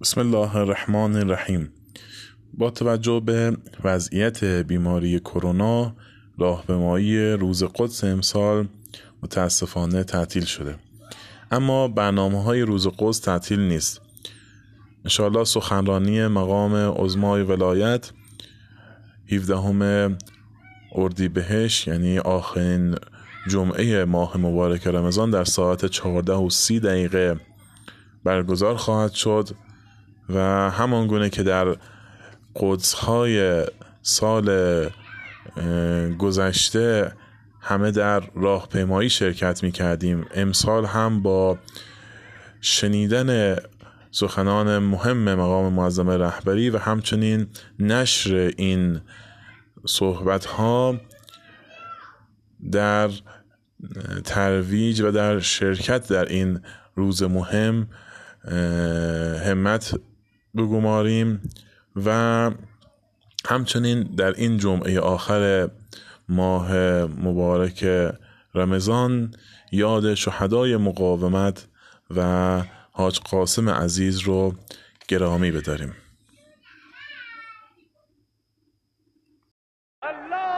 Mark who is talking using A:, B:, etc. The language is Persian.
A: بسم الله الرحمن الرحیم. با توجه به وضعیت بیماری کرونا راهپیمایی روز قدس امسال متاسفانه تعطیل شده. اما برنامه های روز قدس تعطیل نیست. انشاءالله سخنرانی مقام عزمای ولایت 17 بهش یعنی آخرین جمعه ماه مبارک رمضان در ساعت 14 و 30 دقیقه برگزار خواهد شد. و همان گونه که در قدس های سال گذشته همه در راهپیمایی شرکت می کردیم امسال هم با شنیدن سخنان مهم مقام معظم رهبری و همچنین نشر این صحبت ها در ترویج و در شرکت در این روز مهم همت بگماریم و همچنین در این جمعه آخر ماه مبارک رمضان یاد شهدای مقاومت و حاج قاسم عزیز رو گرامی بداریم. الله!